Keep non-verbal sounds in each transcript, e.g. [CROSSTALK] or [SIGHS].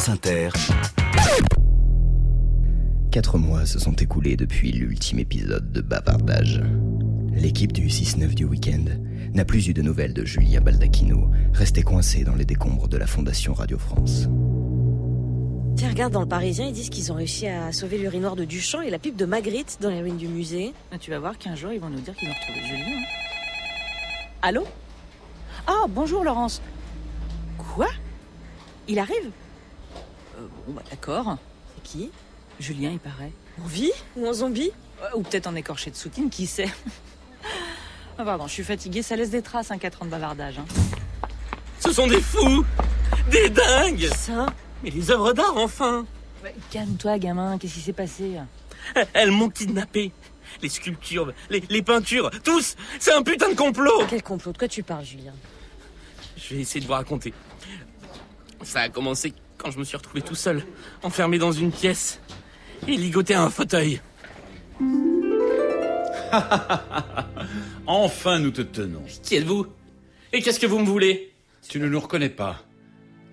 France Inter. Quatre mois se sont écoulés depuis l'ultime épisode de Bavardage. L'équipe du 6-9 du week-end n'a plus eu de nouvelles de Julien Baldacchino, resté coincé dans les décombres de la Fondation Radio France. Tiens, regarde, dans le Parisien, ils disent qu'ils ont réussi à sauver l'urinoir de Duchamp et la pipe de Magritte dans les ruines du musée. Ah, tu vas voir qu'un jour, ils vont nous dire qu'ils ont retrouvé Julien. hein. Allô? Ah, bonjour Laurence. Quoi? Il arrive? Bon, bah d'accord. C'est qui? Julien, il paraît. En vie? Ou en zombie? Euh, Ou peut-être en écorché de soutine, qui sait? [LAUGHS] Ah, pardon, je suis fatiguée, ça laisse des traces, un 4 ans de bavardage. hein. Ce sont des fous! Des dingues! Ça? Mais les œuvres d'art, enfin! Calme-toi, gamin, qu'est-ce qui s'est passé? Elles m'ont kidnappé. Les sculptures, les, les peintures, tous! C'est un putain de complot! Quel complot? De quoi tu parles, Julien? Je vais essayer de vous raconter. Ça a commencé quand je me suis retrouvé tout seul, enfermé dans une pièce et ligoté à un fauteuil. [LAUGHS] Enfin, nous te tenons. Qui êtes-vous? Et qu'est-ce que vous me voulez? Tu ne nous reconnais pas.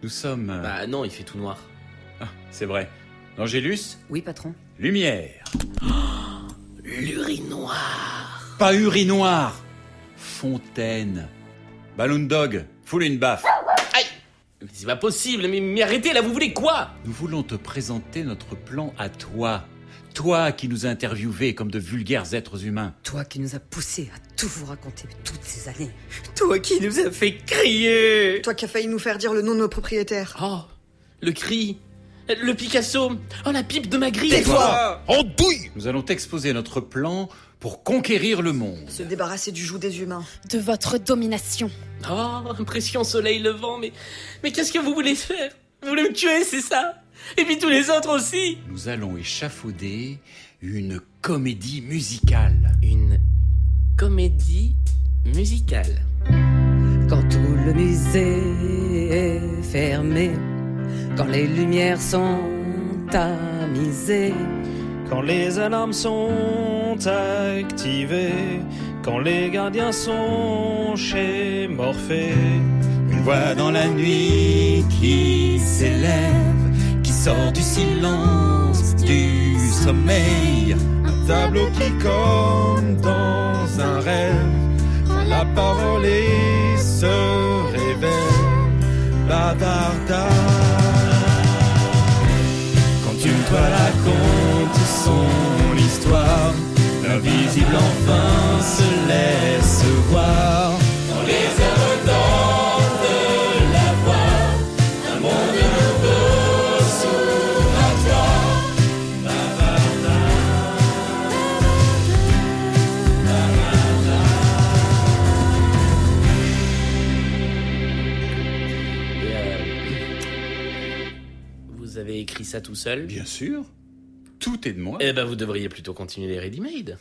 Nous sommes... euh, Bah non, il fait tout noir. Ah, c'est vrai. Angélus, Oui, patron. lumière. [GASPS] L'urinoir Pas urinoir. Fontaine. Balloon dog, foule une baffe. Mais C'est pas possible, mais, mais arrêtez là, vous voulez quoi? Nous voulons te présenter notre plan à toi. Toi qui nous as interviewés comme de vulgaires êtres humains. Toi qui nous as poussés à tout vous raconter toutes ces années. Toi qui nous as fait crier Toi qui as failli nous faire dire le nom de nos propriétaires. Oh Le cri Le Picasso Oh la pipe de Magritte Tais-toi Andouille Nous allons t'exposer notre plan pour conquérir le monde. Se débarrasser du joug des humains. de votre domination. Oh, impression soleil levant, mais, mais qu'est-ce que vous voulez faire? Vous voulez me tuer, c'est ça? Et puis tous les autres aussi? Nous allons échafauder une comédie musicale. Une comédie musicale. Quand tout le musée est fermé, quand les lumières sont tamisées, Quand les alarmes sont activées, quand les gardiens sont chez Morphée, Une voix dans la nuit qui s'élève, qui sort du silence du sommeil. un tableau qui comme dans un rêve, quand la parole est se révèle, bavardage. Quand une toile raconte son l'invisible enfin se laisse voir. Dans les d'or de la voix, un monde nouveau s'ouvre à toi. Et, euh, Vous avez écrit ça tout seul Bien sûr, tout est de moi. Eh ben vous devriez plutôt continuer les ready-made.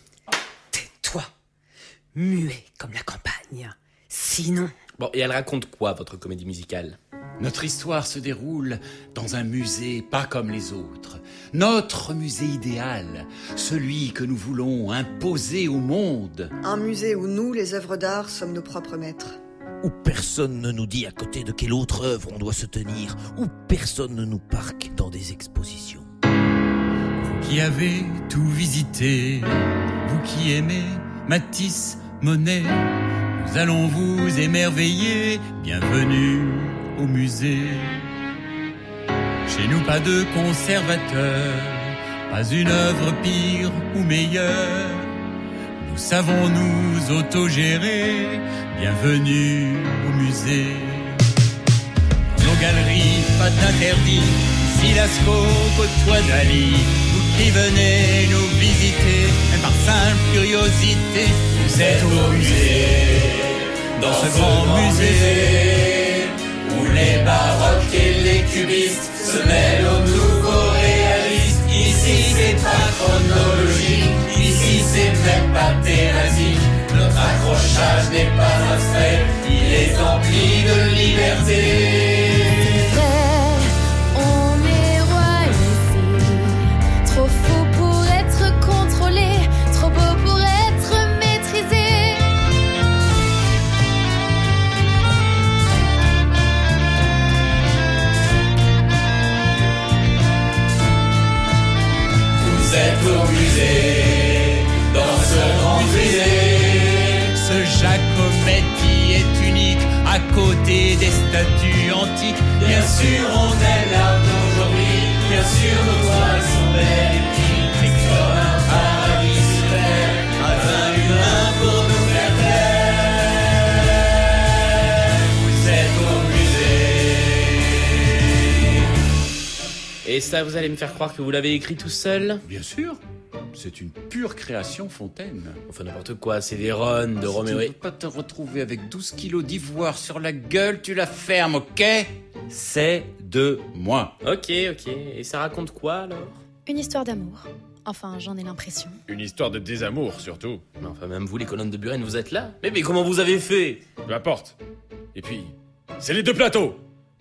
Muet comme la campagne. Sinon, Bon, et elle raconte quoi, votre comédie musicale? Notre histoire se déroule dans un musée pas comme les autres. Notre musée idéal, celui que nous voulons imposer au monde. Un musée où nous, les œuvres d'art, sommes nos propres maîtres. Où personne ne nous dit à côté de quelle autre œuvre on doit se tenir. Où personne ne nous parque dans des expositions. Vous qui avez tout visité, vous qui aimez Matisse, Monet, nous allons vous émerveiller. Bienvenue au musée. Chez nous, pas de conservateur, pas une œuvre pire ou meilleure. Nous savons nous autogérer. Bienvenue au musée. Nos galeries, pas d'interdit. Ici Lascaux côtoie Dali. Qui venez nous visiter, même par simple curiosité, vous êtes au musée. Dans ce grand musée, où les baroques et les cubistes se mêlent aux nouveaux réalistes. Ici c'est pas chronologique, ici c'est même pas thématique. Notre accrochage n'est pas abstrait, il est empli de liberté. Dans ce grand musée. Ce Giacometti est unique à côté des statues antiques. Bien sûr, on aime l'art d'aujourd'hui, bien sûr, nos toiles sont belles Et ça, vous allez me faire croire que vous l'avez écrit tout seul Bien sûr. C'est une pure création fontaine. Enfin, n'importe quoi, c'est des runs de Si Roméo tu et... veux pas te retrouver avec 12 kilos d'ivoire sur la gueule, tu la fermes, ok? C'est de moi. Ok, ok. Et ça raconte quoi, alors? Une histoire d'amour. Enfin, j'en ai l'impression. Une histoire de désamour, surtout. Mais Enfin, même vous, les colonnes de Buren, vous êtes là mais, mais comment vous avez fait? Peu importe. Et puis, c'est les deux plateaux,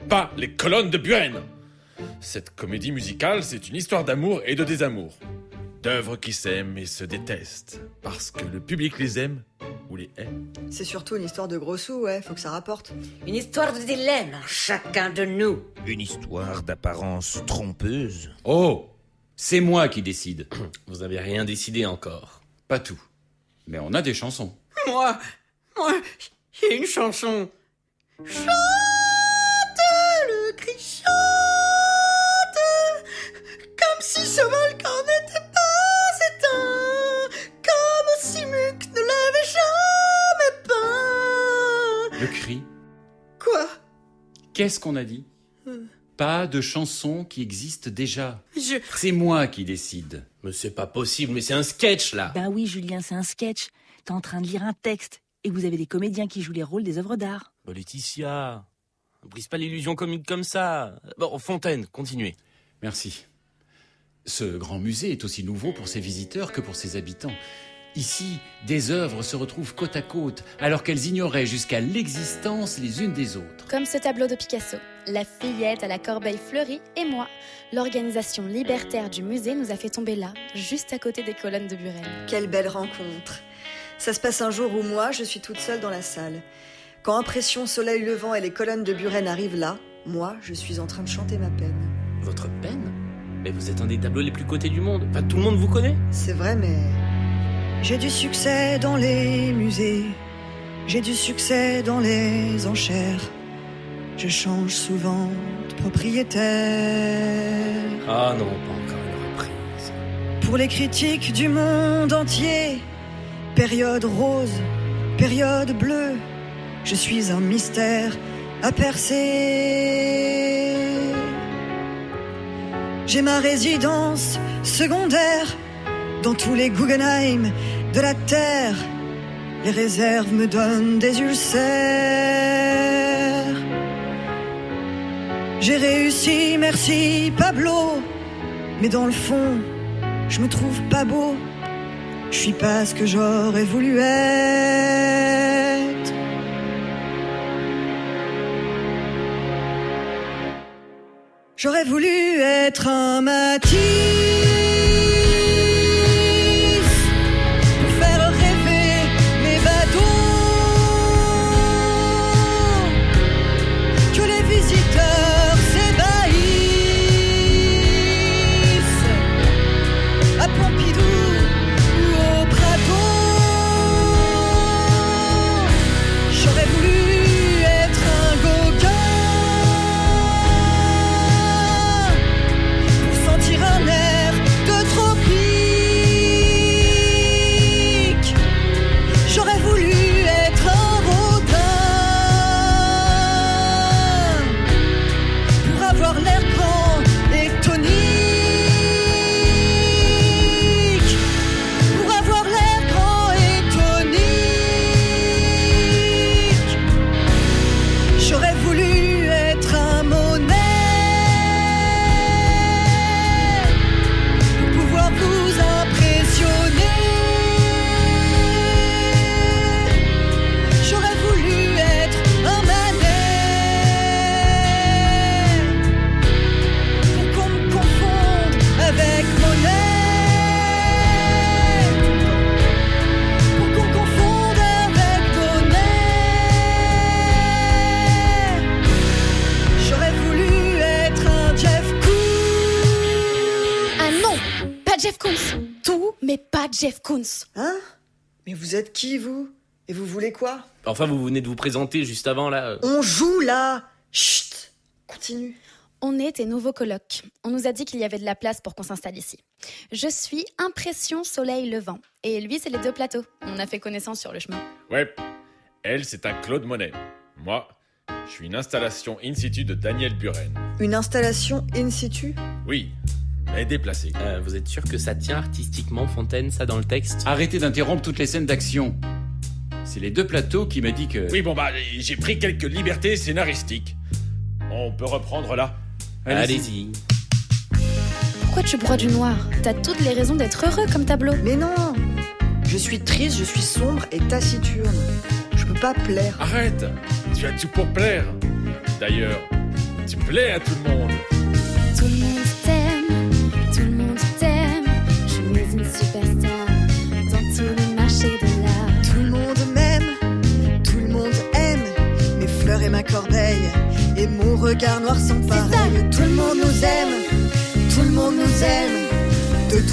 pas les colonnes de Buren. Cette comédie musicale, c'est une histoire d'amour et de désamour. D'œuvres qui s'aiment et se détestent. Parce que le public les aime ou les hait. C'est surtout une histoire de gros sous, ouais, faut que ça rapporte. Une histoire de dilemme, chacun de nous. Une histoire d'apparence trompeuse. Oh C'est moi qui décide. [CLEARS THROAT] Vous avez rien décidé encore. Pas tout. Mais on a des chansons. Moi, moi, j'ai une chanson. Chante, ce volcan n'était pas éteint, comme si Muc ne l'avait jamais peint. Le cri. Quoi? Qu'est-ce qu'on a dit? Pas de chansons qui existent déjà. Je... C'est moi qui décide. Mais c'est pas possible, mais c'est un sketch, là Ben oui, Julien, c'est un sketch. T'es en train de lire un texte. Et vous avez des comédiens qui jouent les rôles des œuvres d'art. Bah, Laetitia, ne brise pas l'illusion comique comme ça. Bon, Fontaine, continuez. Merci. Ce grand musée est aussi nouveau pour ses visiteurs que pour ses habitants. Ici, des œuvres se retrouvent côte à côte, alors qu'elles ignoraient jusqu'à l'existence les unes des autres. Comme ce tableau de Picasso, La fillette à la corbeille fleurie et moi. L'organisation libertaire du musée nous a fait tomber là, juste à côté des colonnes de Buren. Quelle belle rencontre. Ça se passe un jour où moi, je suis toute seule dans la salle. Quand Impression, Soleil Levant et les colonnes de Buren arrivent là, moi, je suis en train de chanter ma peine. Votre Mais vous êtes un des tableaux les plus cotés du monde. Enfin, tout le monde vous connaît C'est vrai, mais. J'ai du succès dans les musées. J'ai du succès dans les enchères. Je change souvent de propriétaire. Ah non, pas encore une reprise. Pour les critiques du monde entier, période rose, période bleue, je suis un mystère à percer. J'ai ma résidence secondaire dans tous les Guggenheim de la terre. Les réserves me donnent des ulcères. J'ai réussi, merci Pablo. Mais dans le fond, je me trouve pas beau. Je suis pas ce que j'aurais voulu être. J'aurais voulu être un Matisse Jeff Koons. Tout, mais pas Jeff Koons. Hein? Mais vous êtes qui, vous? Et vous voulez quoi? Enfin, vous venez de vous présenter juste avant, là. On joue, là Chut Continue. On est tes nouveaux colocs. On nous a dit qu'il y avait de la place pour qu'on s'installe ici. Je suis Impression Soleil Levant. Et lui, c'est les deux plateaux. On a fait connaissance sur le chemin. Ouais. Elle, c'est un Claude Monet. Moi, je suis une installation in situ de Daniel Buren. Une installation in situ? Oui, mais déplacée. Euh, vous êtes sûr que ça tient artistiquement, Fontaine, ça, dans le texte? Arrêtez d'interrompre toutes les scènes d'action. C'est les deux plateaux qui m'a dit que. Oui, bon bah, j'ai pris quelques libertés scénaristiques. On peut reprendre là. Allez-y. Pourquoi tu broies du noir? T'as toutes les raisons d'être heureux comme tableau. Mais non Je suis triste, je suis sombre et taciturne. Je peux pas plaire. Arrête Tu as tout pour plaire. D'ailleurs, tu plais à tout le monde. Tout le monde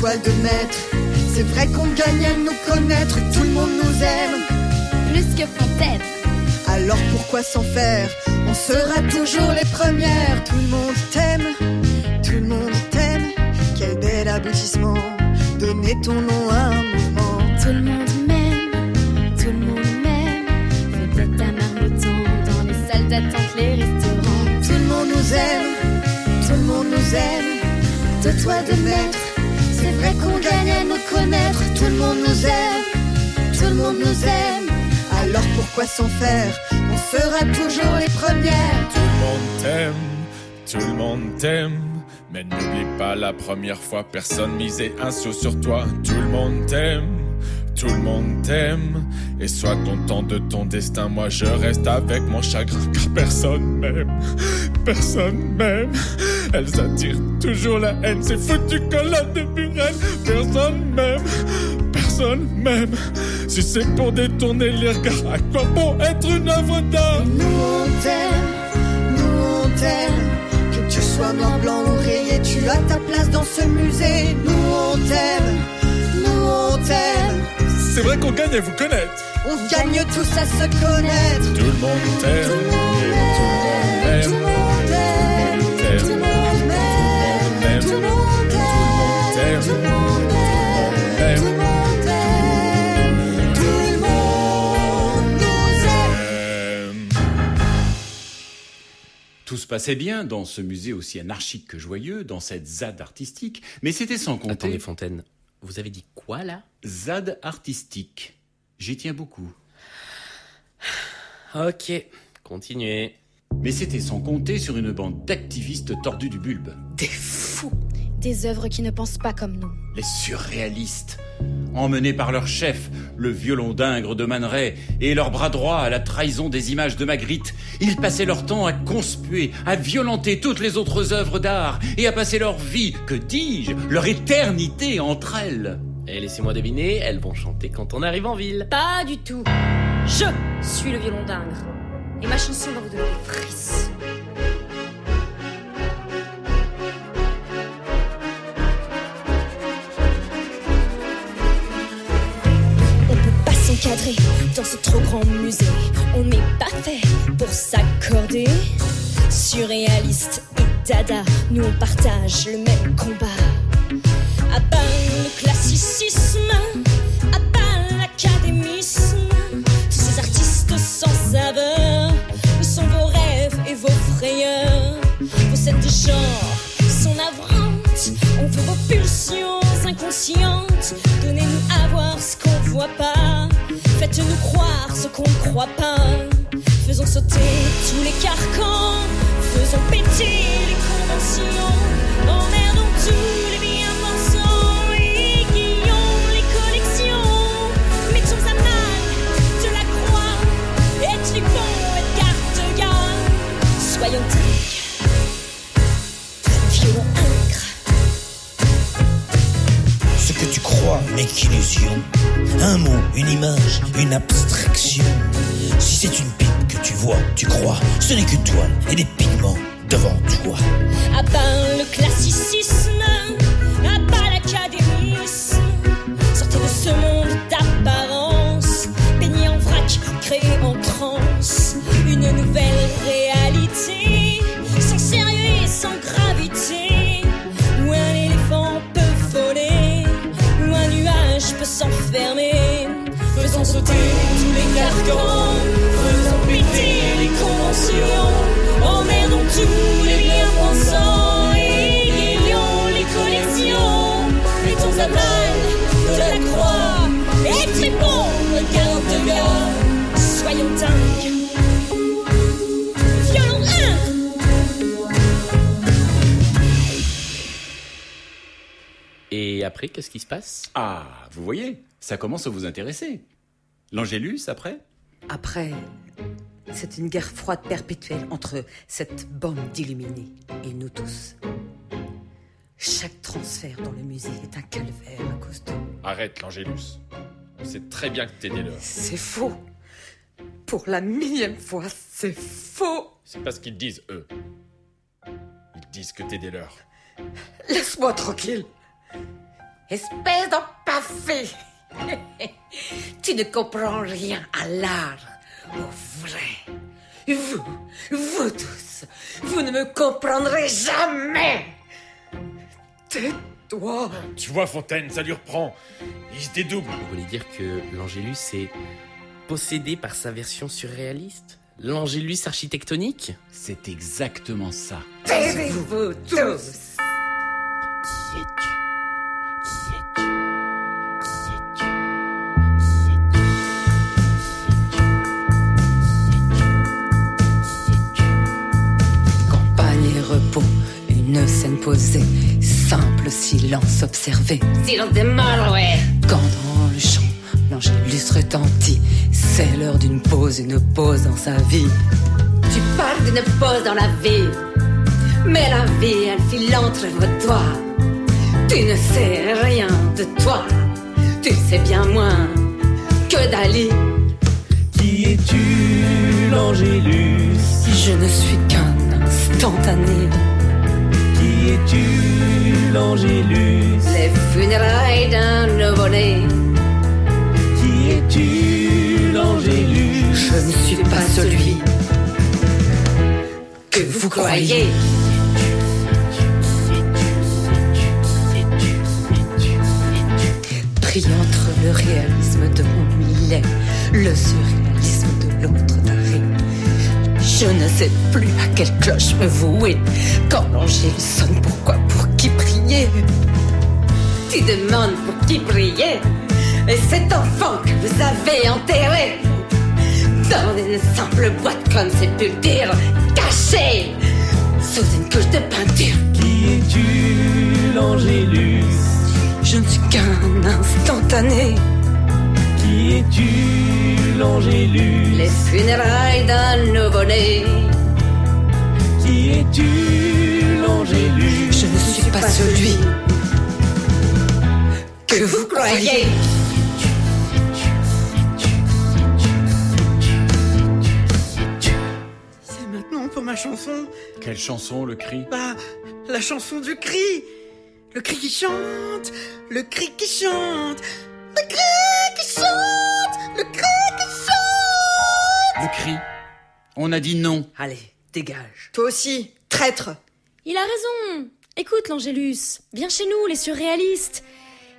Deux toiles de maître, c'est vrai qu'on gagne à nous connaître. Tout le monde nous aime, Plus que Fontaine. alors pourquoi s'en faire? On sera toujours les premières. Tout le monde t'aime, tout le monde t'aime. Quel bel aboutissement, donner ton nom à un mouvement. Tout le monde m'aime, tout le monde m'aime. Fais tête à marmottant dans les salles d'attente, les restaurants. Tout le monde nous aime, tout le monde nous aime. De toi de maître, c'est vrai qu'on gagne à nous connaître. Tout le monde nous aime, tout le monde nous aime. Alors pourquoi s'en faire? On sera toujours les premières. Tout le monde t'aime, tout le monde t'aime. Mais n'oublie pas la première fois, personne misait un sou sur toi. Tout le monde t'aime, tout le monde t'aime. Et sois content de ton destin, moi je reste avec mon chagrin, car personne m'aime, personne m'aime. Elles attirent toujours la haine, c'est foutu colonne de Buren. Personne m'aime, personne m'aime. Si c'est pour détourner les regards, à quoi bon être une œuvre d'art? Nous on t'aime, nous on t'aime. Que tu sois noir, blanc ou rayé, tu as ta place dans ce musée. Nous on t'aime. C'est vrai qu'on gagne à vous connaître. On gagne tous à se connaître. Tout le monde t'aime. Tout le monde Tout le monde aime, t'aime. tout le monde aime, tout le monde aime, tout le monde aime, tout le monde aime, tout le monde nous aime. Tout se passait bien dans ce musée aussi anarchique que joyeux, dans cette ZAD artistique, mais c'était sans compter. Attendez, Fontaine, vous avez dit quoi, là? ZAD artistique. J'y tiens beaucoup. [SIGHS] Ok, continuez. Mais c'était sans compter sur une bande d'activistes tordus du bulbe. Des fous. Des œuvres qui ne pensent pas comme nous. Les surréalistes. Emmenés par leur chef, le violon d'Ingres de Man Ray, et leur bras droit à la trahison des images de Magritte, ils passaient leur temps à conspuer, à violenter toutes les autres œuvres d'art, et à passer leur vie, que dis-je, leur éternité entre elles. Et laissez-moi deviner, elles vont chanter quand on arrive en ville. Pas du tout. Je suis le violon d'Ingres. Et ma chanson va vous donner des frissons. S'encadrer dans ce trop grand musée. On n'est pas fait pour s'accorder. Surréaliste et dada, nous on partage le même combat. À bas le classicisme, croire ce qu'on ne croit pas. Faisons sauter tous les carcans, faisons péter les conventions, emmerdons tous les bien-pensants, aiguillons les collections, mettons à mal de la croix, et tripons et garde gars, soyons dingues, violons ingres. Ce que tu crois n'est qu'illusion. Un mot, une image, une abstraction. Si c'est une pipe que tu vois, tu crois, ce n'est qu'une toile et des pigments devant toi. À le classicisme, Et après, qu'est-ce qui se passe? Ah, vous voyez, ça commence à vous intéresser. L'Angélus, après? Après, c'est une guerre froide perpétuelle entre cette bande d'illuminés et nous tous. Chaque transfert dans le musée est un calvaire à cause de... Arrête, l'Angélus. On sait très bien que t'es des leurs. C'est faux. Pour la millième fois, c'est faux. C'est pas ce qu'ils disent, eux. Ils disent que t'es des leurs. Laisse-moi tranquille. Espèce d'empaffé. [LAUGHS] tu ne comprends rien à l'art, au vrai. Vous, vous tous, vous ne me comprendrez jamais. Tais-toi. Tu vois, Fontaine, ça lui reprend. Il se dédouble. Vous voulez dire que l'Angélus est possédé par sa version surréaliste? L'Angélus architectonique? C'est exactement ça. Taisez-vous tous. Qui es-tu? Une scène posée, simple silence observé. Silence de mort, ouais. Quand dans le champ, l'angélus retentit, c'est l'heure d'une pause, une pause dans sa vie. Tu parles d'une pause dans la vie. Mais la vie, elle file entre vos doigts. Tu ne sais rien de toi. Tu sais bien moins que Dali. Qui es-tu, l'Angélus Je ne suis qu'un instantané. Qui es-tu, l'Angélus? Les funérailles d'un nouveau-né. Qui es-tu, l'Angélus? Je ne suis pas celui que vous croyez. Pris entre le réalisme de mon millet, le surréalisme de l'autre. Je ne sais plus à quelle cloche me vouer. Quand l'angélus sonne, pourquoi, pour qui prier? Tu demandes pour qui prier? Et cet enfant que vous avez enterré dans une simple boîte comme sépulture, cachée sous une couche de peinture. Qui es-tu, l'Angélus? Je ne suis qu'un instantané. Qui es-tu, l'Angélus Les funérailles d'un nouveau-né. Qui es-tu, l'Angélus Je ne suis pas celui que vous croyez. C'est maintenant pour ma chanson. Quelle chanson, le cri? Bah, la chanson du cri. Le cri qui chante, le cri qui chante, le cri qui chante, le cri qui chante. Le cri On a dit non. Allez, dégage. Toi aussi, traître. Il a raison. Écoute, l'Angélus, viens chez nous, les surréalistes.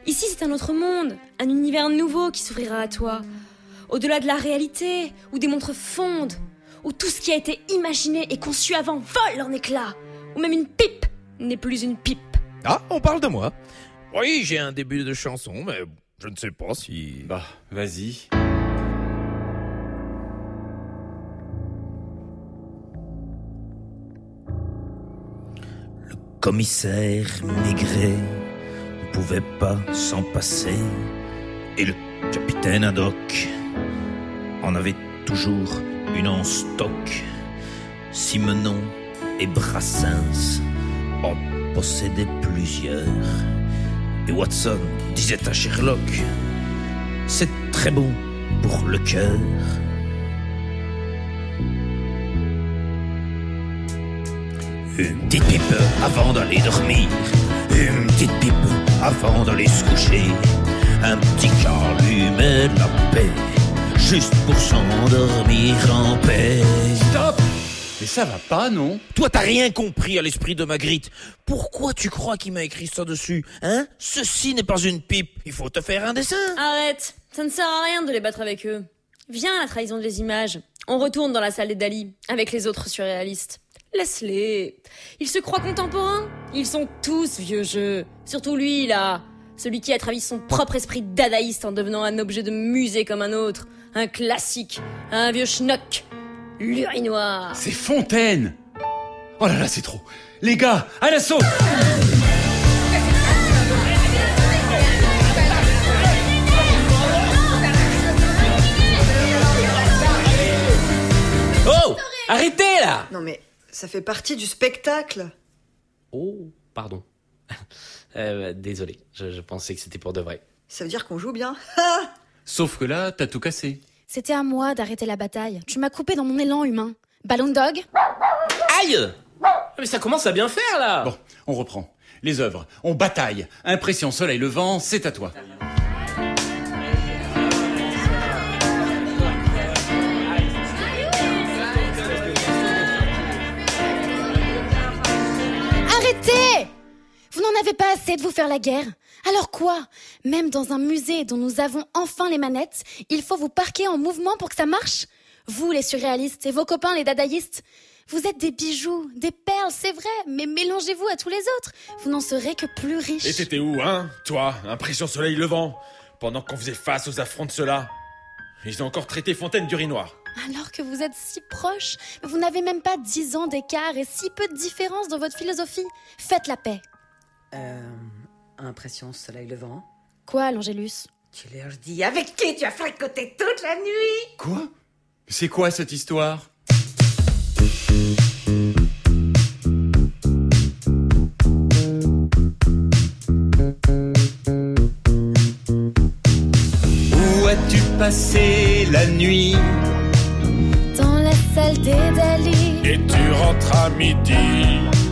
Ici, c'est un autre monde, un univers nouveau qui s'ouvrira à toi. Au-delà de la réalité, où des montres fondent, où tout ce qui a été imaginé et conçu avant vole en éclats, où même une pipe n'est plus une pipe. Ah, on parle de moi. Oui, j'ai un début de chanson, mais je ne sais pas si... Bah, vas-y. Commissaire Maigret ne pouvait pas s'en passer. Et le capitaine Haddock en avait toujours une en stock. Simenon et Brassens en possédaient plusieurs. Et Watson disait à Sherlock, c'est très bon pour le cœur. Une petite pipe avant d'aller dormir. Une petite pipe avant d'aller se coucher. Un petit calumet de la paix. Juste pour s'endormir en paix. Stop Mais ça va pas, non Toi, t'as rien compris à l'esprit de Magritte. Pourquoi tu crois qu'il m'a écrit ça dessus Hein? Ceci n'est pas une pipe. Il faut te faire un dessin. Arrête, ça ne sert à rien de les battre avec eux. Viens à la trahison des images. On retourne dans la salle des Dali, avec les autres surréalistes. Laisse-les. Ils se croient contemporains. Ils sont tous vieux jeux. Surtout lui, là. Celui qui a trahi son propre esprit dadaïste en devenant un objet de musée comme un autre. Un classique. Un vieux schnock. L'urinoir. C'est Fontaine Oh là là, c'est trop. Les gars, à l'assaut Oh Arrêtez là Non mais ça fait partie du spectacle. Oh, pardon. [LAUGHS] Euh, désolé, je, je pensais que c'était pour de vrai. Ça veut dire qu'on joue bien. [LAUGHS] Sauf que là, t'as tout cassé. C'était à moi d'arrêter la bataille. Tu m'as coupé dans mon élan humain. Ballon de dog? Aïe Mais ça commence à bien faire là Bon, on reprend. Les œuvres, on bataille. Impression soleil levant, c'est à toi. Vous n'en avez pas assez de vous faire la guerre Alors quoi? Même dans un musée dont nous avons enfin les manettes, il faut vous parquer en mouvement pour que ça marche? Vous, les surréalistes, et vos copains, les dadaïstes vous êtes des bijoux, des perles, c'est vrai, mais mélangez-vous à tous les autres. Vous n'en serez que plus riches. Et t'étais où, hein Toi, impression soleil levant Pendant qu'on faisait face aux affronts de ceux-là? Ils ont encore traité Fontaine d'urinoir. Alors que vous êtes si proches, vous n'avez même pas dix ans d'écart et si peu de différence dans votre philosophie. Faites la paix. Euh. Impression soleil levant. Quoi, l'Angélus? Tu leur dis avec qui tu as fricoté toute la nuit? Quoi? C'est quoi cette histoire? Où as-tu passé la nuit? Dans la salle des Dali. Et tu rentres à midi.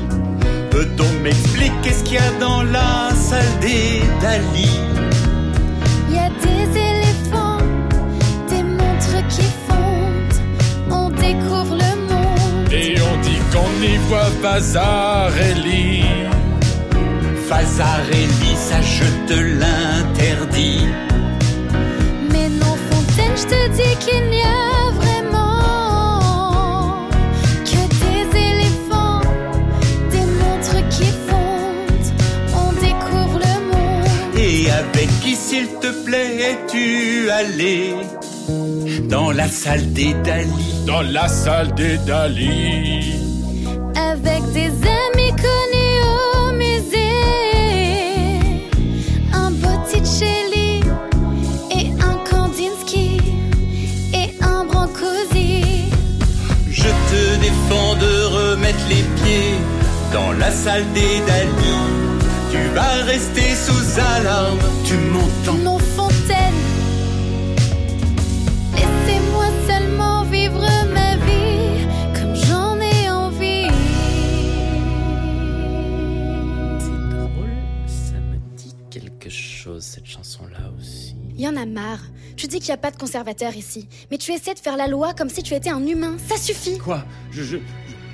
Peut-on m'expliquer ce qu'il y a dans la salle des Dali Il y a des éléphants, des montres qui fondent. On découvre le monde. Et on dit qu'on y voit Vasarely. Vasarely, ça je te l'interdis. Mais non, Fontaine, je te dis qu'il n'y a plaît, es-tu allé dans la salle des Dali Dans la salle des Dali. Avec des amis connus au musée. Un Botticelli et un Kandinsky et un Brancusi. Je te défends de remettre les pieds dans la salle des Dali. Tu vas rester sous alarme, tu m'entends Y en a marre. Tu dis qu'il n'y a pas de conservateur ici, mais tu essaies de faire la loi comme si tu étais un humain. Ça suffit. Quoi? Je, je,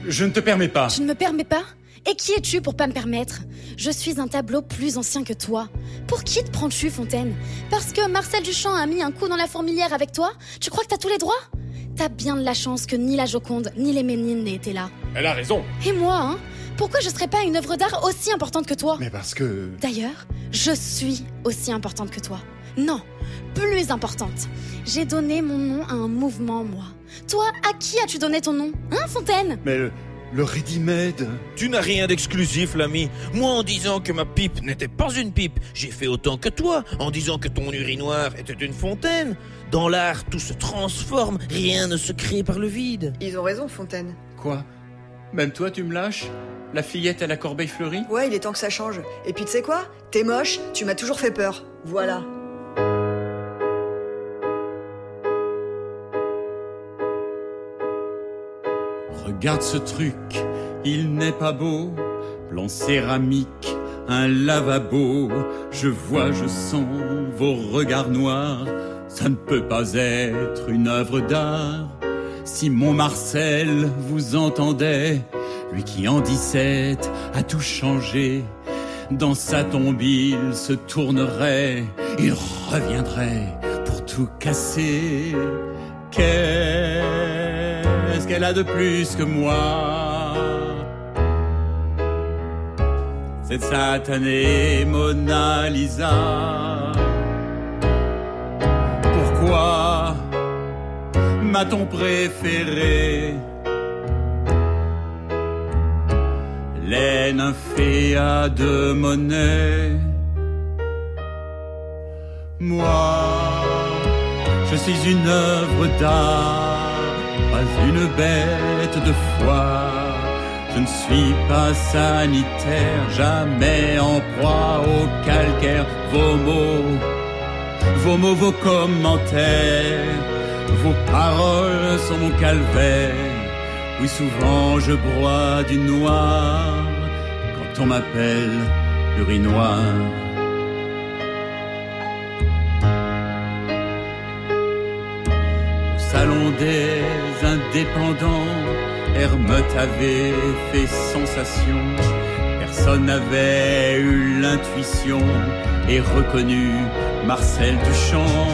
je ne te permets pas. Tu ne me permets pas? Et qui es-tu pour pas me permettre? Je suis un tableau plus ancien que toi. Pour qui te prends-tu, Fontaine? Parce que Marcel Duchamp a mis un coup dans la fourmilière avec toi? Tu crois que t'as tous les droits? T'as bien de la chance que ni la Joconde ni les Ménines n'aient été là. Elle a raison. Et moi, hein? Pourquoi je serais pas une œuvre d'art aussi importante que toi? Mais parce que... D'ailleurs, je suis aussi importante que toi. Non, plus importante. J'ai donné mon nom à un mouvement, moi. Toi, à qui as-tu donné ton nom Hein, Fontaine? Mais le, le ready-made... Tu n'as rien d'exclusif, l'ami. Moi, en disant que ma pipe n'était pas une pipe, j'ai fait autant que toi, en disant que ton urinoir était une fontaine. Dans l'art, tout se transforme, rien ne se crée par le vide. Ils ont raison, Fontaine. Quoi? Même toi, tu me lâches? La fillette à la corbeille fleurie? Ouais, il est temps que ça change. Et puis tu sais quoi? T'es moche, tu m'as toujours fait peur. Voilà. Regarde ce truc, il n'est pas beau. Plan céramique, un lavabo. Je vois, je sens vos regards noirs. Ça ne peut pas être une œuvre d'art. Si mon Marcel vous entendait, lui qui en 17 a tout changé, dans sa tombe il se tournerait, il reviendrait pour tout casser. Qu'elle a de plus que moi Cette satanée Mona Lisa. Pourquoi m'a-t-on préféré Les de monnaie. Moi, je suis une œuvre d'art, pas une bête de foire. Je ne suis pas sanitaire, jamais en proie au calcaire. Vos mots, vos mots, vos commentaires, vos paroles sont mon calvaire. Oui, souvent je broie du noir quand on m'appelle urinoir. Au salon des indépendants, Hermeute avait fait sensation. Personne n'avait eu l'intuition et reconnu Marcel Duchamp.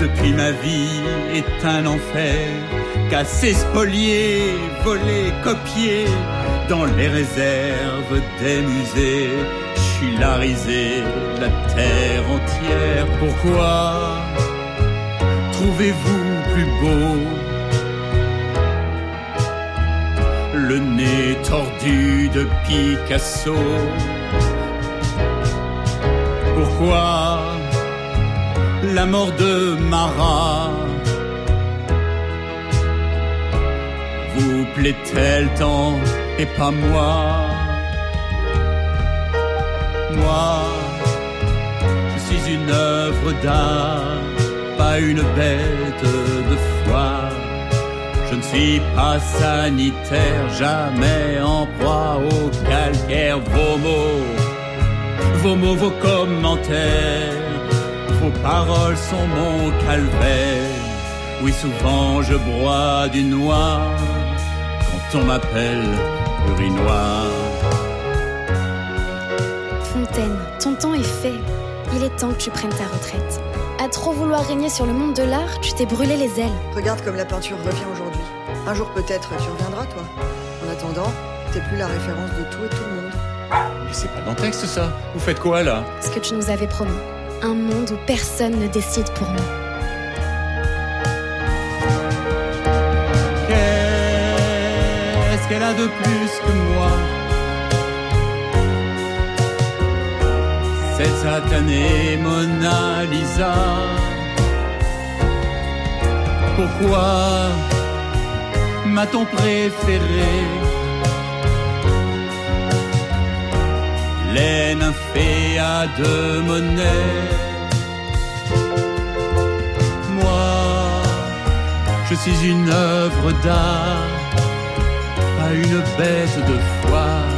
Depuis ma vie est un enfer, cassé, spolié, volé, copié dans les réserves des musées. Je suis larisé la terre entière. Pourquoi trouvez-vous plus beau le nez tordu de Picasso. Pourquoi la mort de Marat vous plaît-elle tant et pas moi? Moi, je suis une œuvre d'art, pas une bête de foire. Je ne suis pas sanitaire, jamais en proie au calcaire. Vos mots, vos mots, vos commentaires, vos paroles sont mon calvaire. Oui, souvent je broie du noir quand on m'appelle urinoir. Fontaine, ton temps est fait. Il est temps que tu prennes ta retraite. À trop vouloir régner sur le monde de l'art, tu t'es brûlé les ailes. Regarde comme la peinture revient aujourd'hui. Un jour peut-être tu reviendras, toi. En attendant, t'es plus la référence de tout et tout le monde. Mais c'est pas dans le texte ça. Vous faites quoi là? Ce que tu nous avais promis. Un monde où personne ne décide pour nous. Qu'est-ce qu'elle a de plus que moi? Cette satanée Mona Lisa Pourquoi? M'a-t-on préféré Les nymphéas de monnaie Moi, je suis une œuvre d'art pas une bête de foire.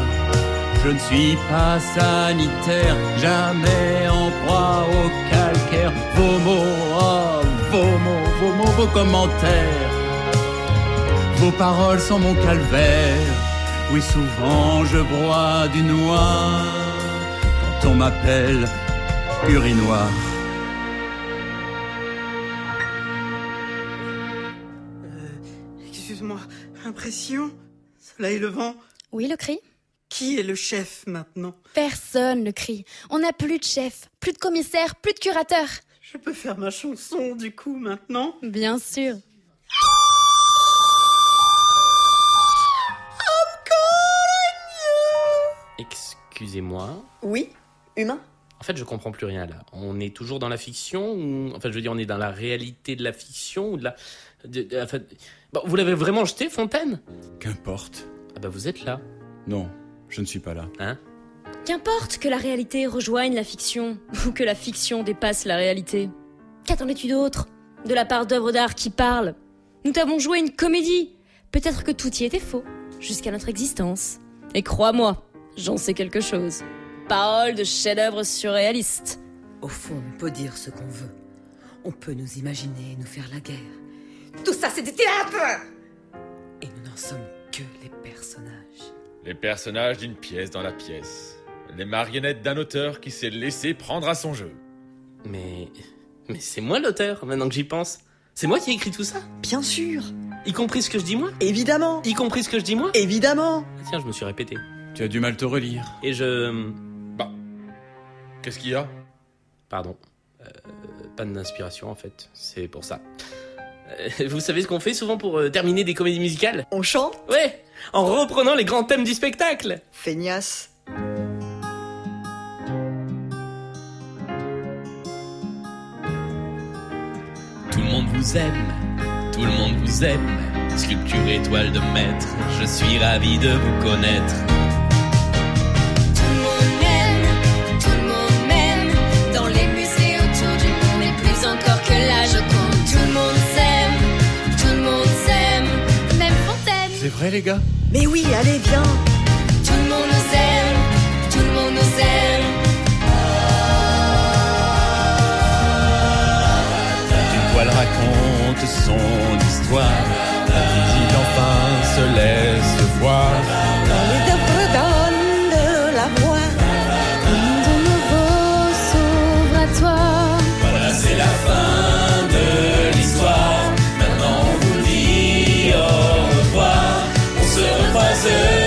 Je ne suis pas sanitaire, jamais en proie au calcaire. Vos mots, oh, vos mots, vos mots, vos commentaires. Vos paroles sont mon calvaire. Oui, souvent je broie du noir quand on m'appelle urinoir. Excuse-moi, impression Soleil levant Oui, le cri Qui est le chef maintenant? Personne le crie. On n'a plus de chef, plus de commissaire, plus de curateur. Je peux faire ma chanson du coup maintenant? Bien sûr. Excusez-moi. Oui Humain En fait, je comprends plus rien là. On est toujours dans la fiction ou enfin, je veux dire, on est dans la réalité de la fiction ou de la. de- de- enfin, bon, vous l'avez vraiment jeté, Fontaine? Qu'importe. Ah bah vous êtes là. Non, je ne suis pas là. Hein? Qu'importe que la réalité rejoigne la fiction, ou que la fiction dépasse la réalité. Qu'attendais-tu d'autre? De la part d'œuvres d'art qui parlent Nous t'avons joué une comédie Peut-être que tout y était faux, jusqu'à notre existence. Et crois-moi, j'en sais quelque chose. Parole de chef-d'œuvre surréaliste. Au fond, on peut dire ce qu'on veut. On peut nous imaginer nous faire la guerre. Tout ça, c'est du théâtre Et nous n'en sommes que les personnages. Les personnages d'une pièce dans la pièce. Les marionnettes d'un auteur qui s'est laissé prendre à son jeu. Mais. Mais c'est moi l'auteur, maintenant que j'y pense. C'est moi qui ai écrit tout ça Bien sûr Y compris ce que je dis moi Évidemment Y compris ce que je dis moi Évidemment Ah, Tiens, je me suis répété. Tu as du mal te relire. Et je. Bah. Qu'est-ce qu'il y a? Pardon. Euh, pas d'inspiration en fait, c'est pour ça. Euh, vous savez ce qu'on fait souvent pour euh, terminer des comédies musicales? On chante? Ouais En reprenant les grands thèmes du spectacle Feignasse. Tout le monde vous aime, tout le monde vous aime. sculpture étoile de maître, je suis ravi de vous connaître. C'est vrai, les gars Mais oui, allez, viens Tout le monde nous aime, tout le monde nous aime. Une toile raconte son histoire. La visite enfin se laisse voir. Dans les de la voix, un nouveau. Voilà, c'est la fin. Jesus.